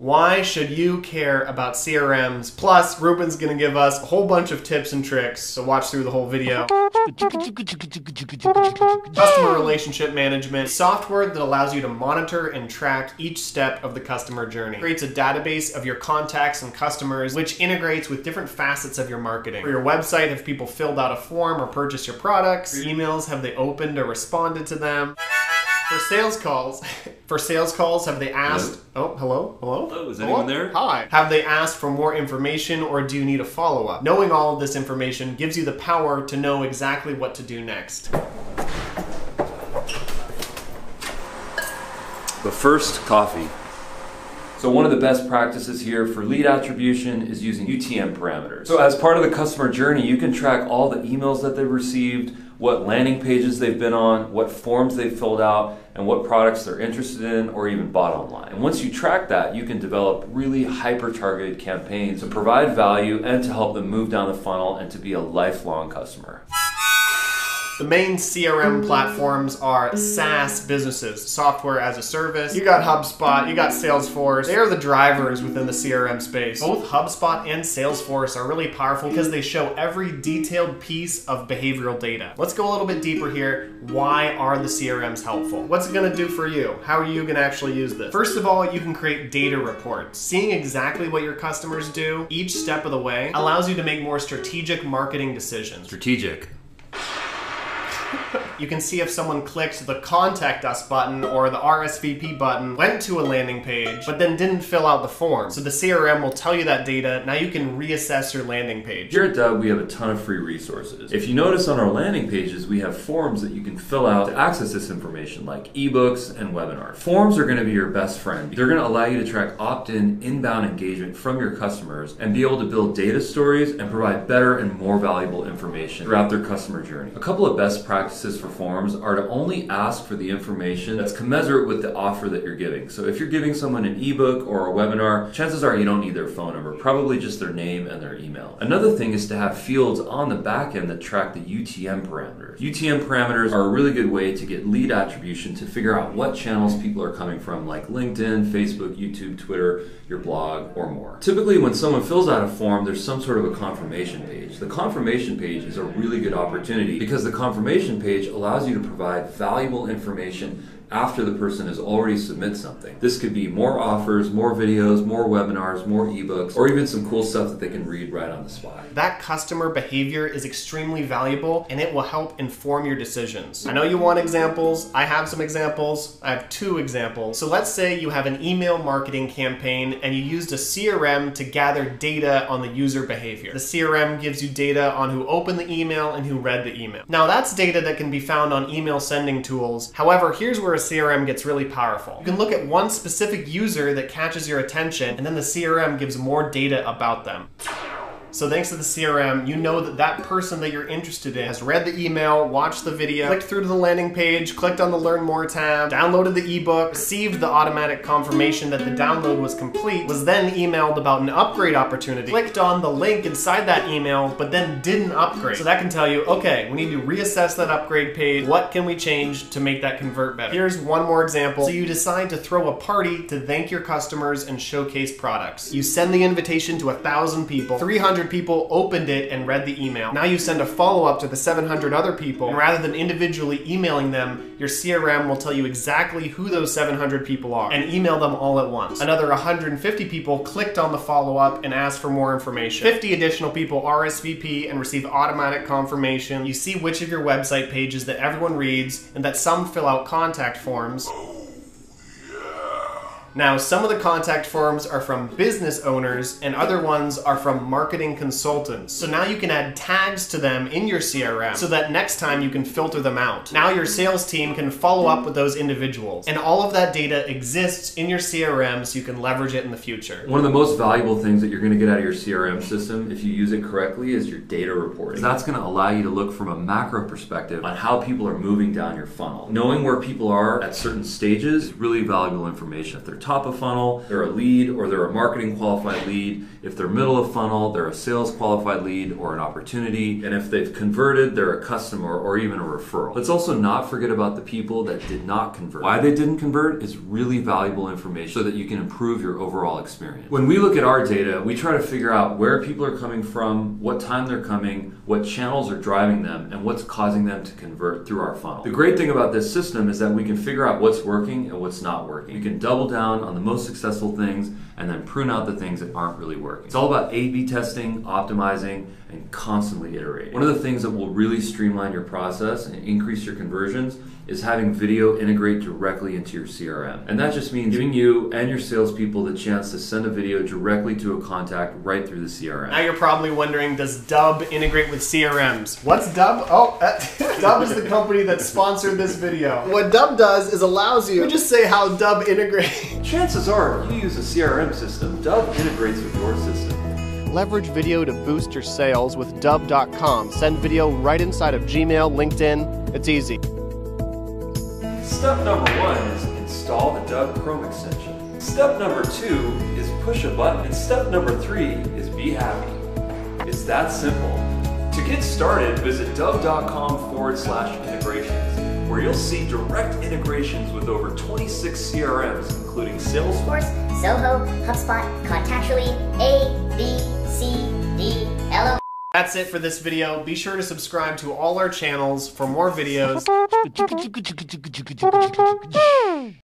Why should you care about CRMs? Plus, Ruben's gonna give us a whole bunch of tips and tricks, so watch through the whole video. Customer relationship management, software that allows you to monitor and track each step of the customer journey. Creates a database of your contacts and customers, which integrates with different facets of your marketing. For your website, have people filled out a form or purchased your products? For emails, have they opened or responded to them? For sales calls, for sales calls, have they asked? Oh, hello, hello. Hello, is anyone there? Hi. Have they asked for more information, or do you need a follow up? Knowing all of this information gives you the power to know exactly what to do next. But first, coffee. So one of the best practices here for lead attribution is using UTM parameters. So as part of the customer journey, you can track all the emails that they've received, what landing pages they've been on, what forms they've filled out, and what products they're interested in or even bought online. And once you track that, you can develop really hyper targeted campaigns to provide value and to help them move down the funnel and to be a lifelong customer. The main CRM platforms are SaaS businesses, software as a service. You got HubSpot, you got Salesforce. They are the drivers within the CRM space. Both HubSpot and Salesforce are really powerful because they show every detailed piece of behavioral data. Let's go a little bit deeper here. Why are the CRMs helpful? What's it gonna do for you? How are you gonna actually use this? First of all, you can create data reports. Seeing exactly what your customers do each step of the way allows you to make more strategic marketing decisions. Strategic. You can see if someone clicked the contact us button or the RSVP button, went to a landing page, but then didn't fill out the form. So the CRM will tell you that data. Now you can reassess your landing page. Here at Dubb, we have a ton of free resources. If you notice on our landing pages, we have forms that you can fill out to access this information, like ebooks and webinars. Forms are going to be your best friend. They're going to allow you to track opt-in, inbound engagement from your customers and be able to build data stories and provide better and more valuable information throughout their customer journey. A couple of best practices for forms are to only ask for the information that's commensurate with the offer that you're giving. So if you're giving someone an ebook or a webinar, chances are you don't need their phone number, probably just their name and their email. Another thing is to have fields on the back end that track the UTM parameters. UTM parameters are a really good way to get lead attribution to figure out what channels people are coming from, like LinkedIn, Facebook, YouTube, Twitter, your blog, or more. Typically, when someone fills out a form, there's some sort of a confirmation page. The confirmation page is a really good opportunity because the confirmation page allows you to provide valuable information after the person has already submit something. This could be more offers, more videos, more webinars, more ebooks, or even some cool stuff that they can read right on the spot. That customer behavior is extremely valuable and it will help inform your decisions. I know you want examples. I have some examples. I have two examples. So let's say you have an email marketing campaign and you used a CRM to gather data on the user behavior. The CRM gives you data on who opened the email and who read the email. Now that's data that can be found on email sending tools. However, here's where a CRM gets really powerful. You can look at one specific user that catches your attention, and then the CRM gives more data about them. So thanks to the CRM, you know that that person that you're interested in has read the email, watched the video, clicked through to the landing page, clicked on the Learn More tab, downloaded the ebook, received the automatic confirmation that the download was complete, was then emailed about an upgrade opportunity, clicked on the link inside that email, but then didn't upgrade. So that can tell you, okay, we need to reassess that upgrade page. What can we change to make that convert better? Here's one more example. So you decide to throw a party to thank your customers and showcase products. You send the invitation to a thousand people, 300 people opened it and read the email. Now you send a follow up to the 700 other people, and rather than individually emailing them, your CRM will tell you exactly who those 700 people are and email them all at once. Another 150 people clicked on the follow up and asked for more information. 50 additional people RSVP and receive automatic confirmation. You see which of your website pages that everyone reads and that some fill out contact forms. Now, some of the contact forms are from business owners and other ones are from marketing consultants. So now you can add tags to them in your CRM so that next time you can filter them out. Now your sales team can follow up with those individuals. And all of that data exists in your CRM so you can leverage it in the future. One of the most valuable things that you're going to get out of your CRM system, if you use it correctly, is your data reporting. That's going to allow you to look from a macro perspective on how people are moving down your funnel. Knowing where people are at certain stages is really valuable information if they're top of funnel, they're a lead or they're a marketing qualified lead. If they're middle of funnel, they're a sales qualified lead or an opportunity. And if they've converted, they're a customer or even a referral. Let's also not forget about the people that did not convert. Why they didn't convert is really valuable information so that you can improve your overall experience. When we look at our data, we try to figure out where people are coming from, what time they're coming, what channels are driving them, and what's causing them to convert through our funnel. The great thing about this system is that we can figure out what's working and what's not working. We can double down on the most successful things and then prune out the things that aren't really working. It's all about A B testing, optimizing, and constantly iterating. One of the things that will really streamline your process and increase your conversions is having video integrate directly into your CRM. And that just means giving you and your salespeople the chance to send a video directly to a contact right through the CRM. Now you're probably wondering, does Dubb integrate with CRMs? What's Dubb? Oh, uh, Dubb is the company that sponsored this video. What Dubb does is allows you to just say how Dubb integrates. Chances are, if you use a CRM system, Dubb integrates with your system. Leverage video to boost your sales with Dubb.com. Send video right inside of Gmail, LinkedIn. It's easy. Step number one is install the Dubb Chrome extension. Step number two is push a button. And step number three is be happy. It's that simple. To get started, visit Dubb.com forward slash integrations, where you'll see direct integrations with over 26 CRMs, including Salesforce, Zoho, HubSpot, Contactually, A, B, C, D, L, O. That's it for this video. Be sure to subscribe to all our channels for more videos.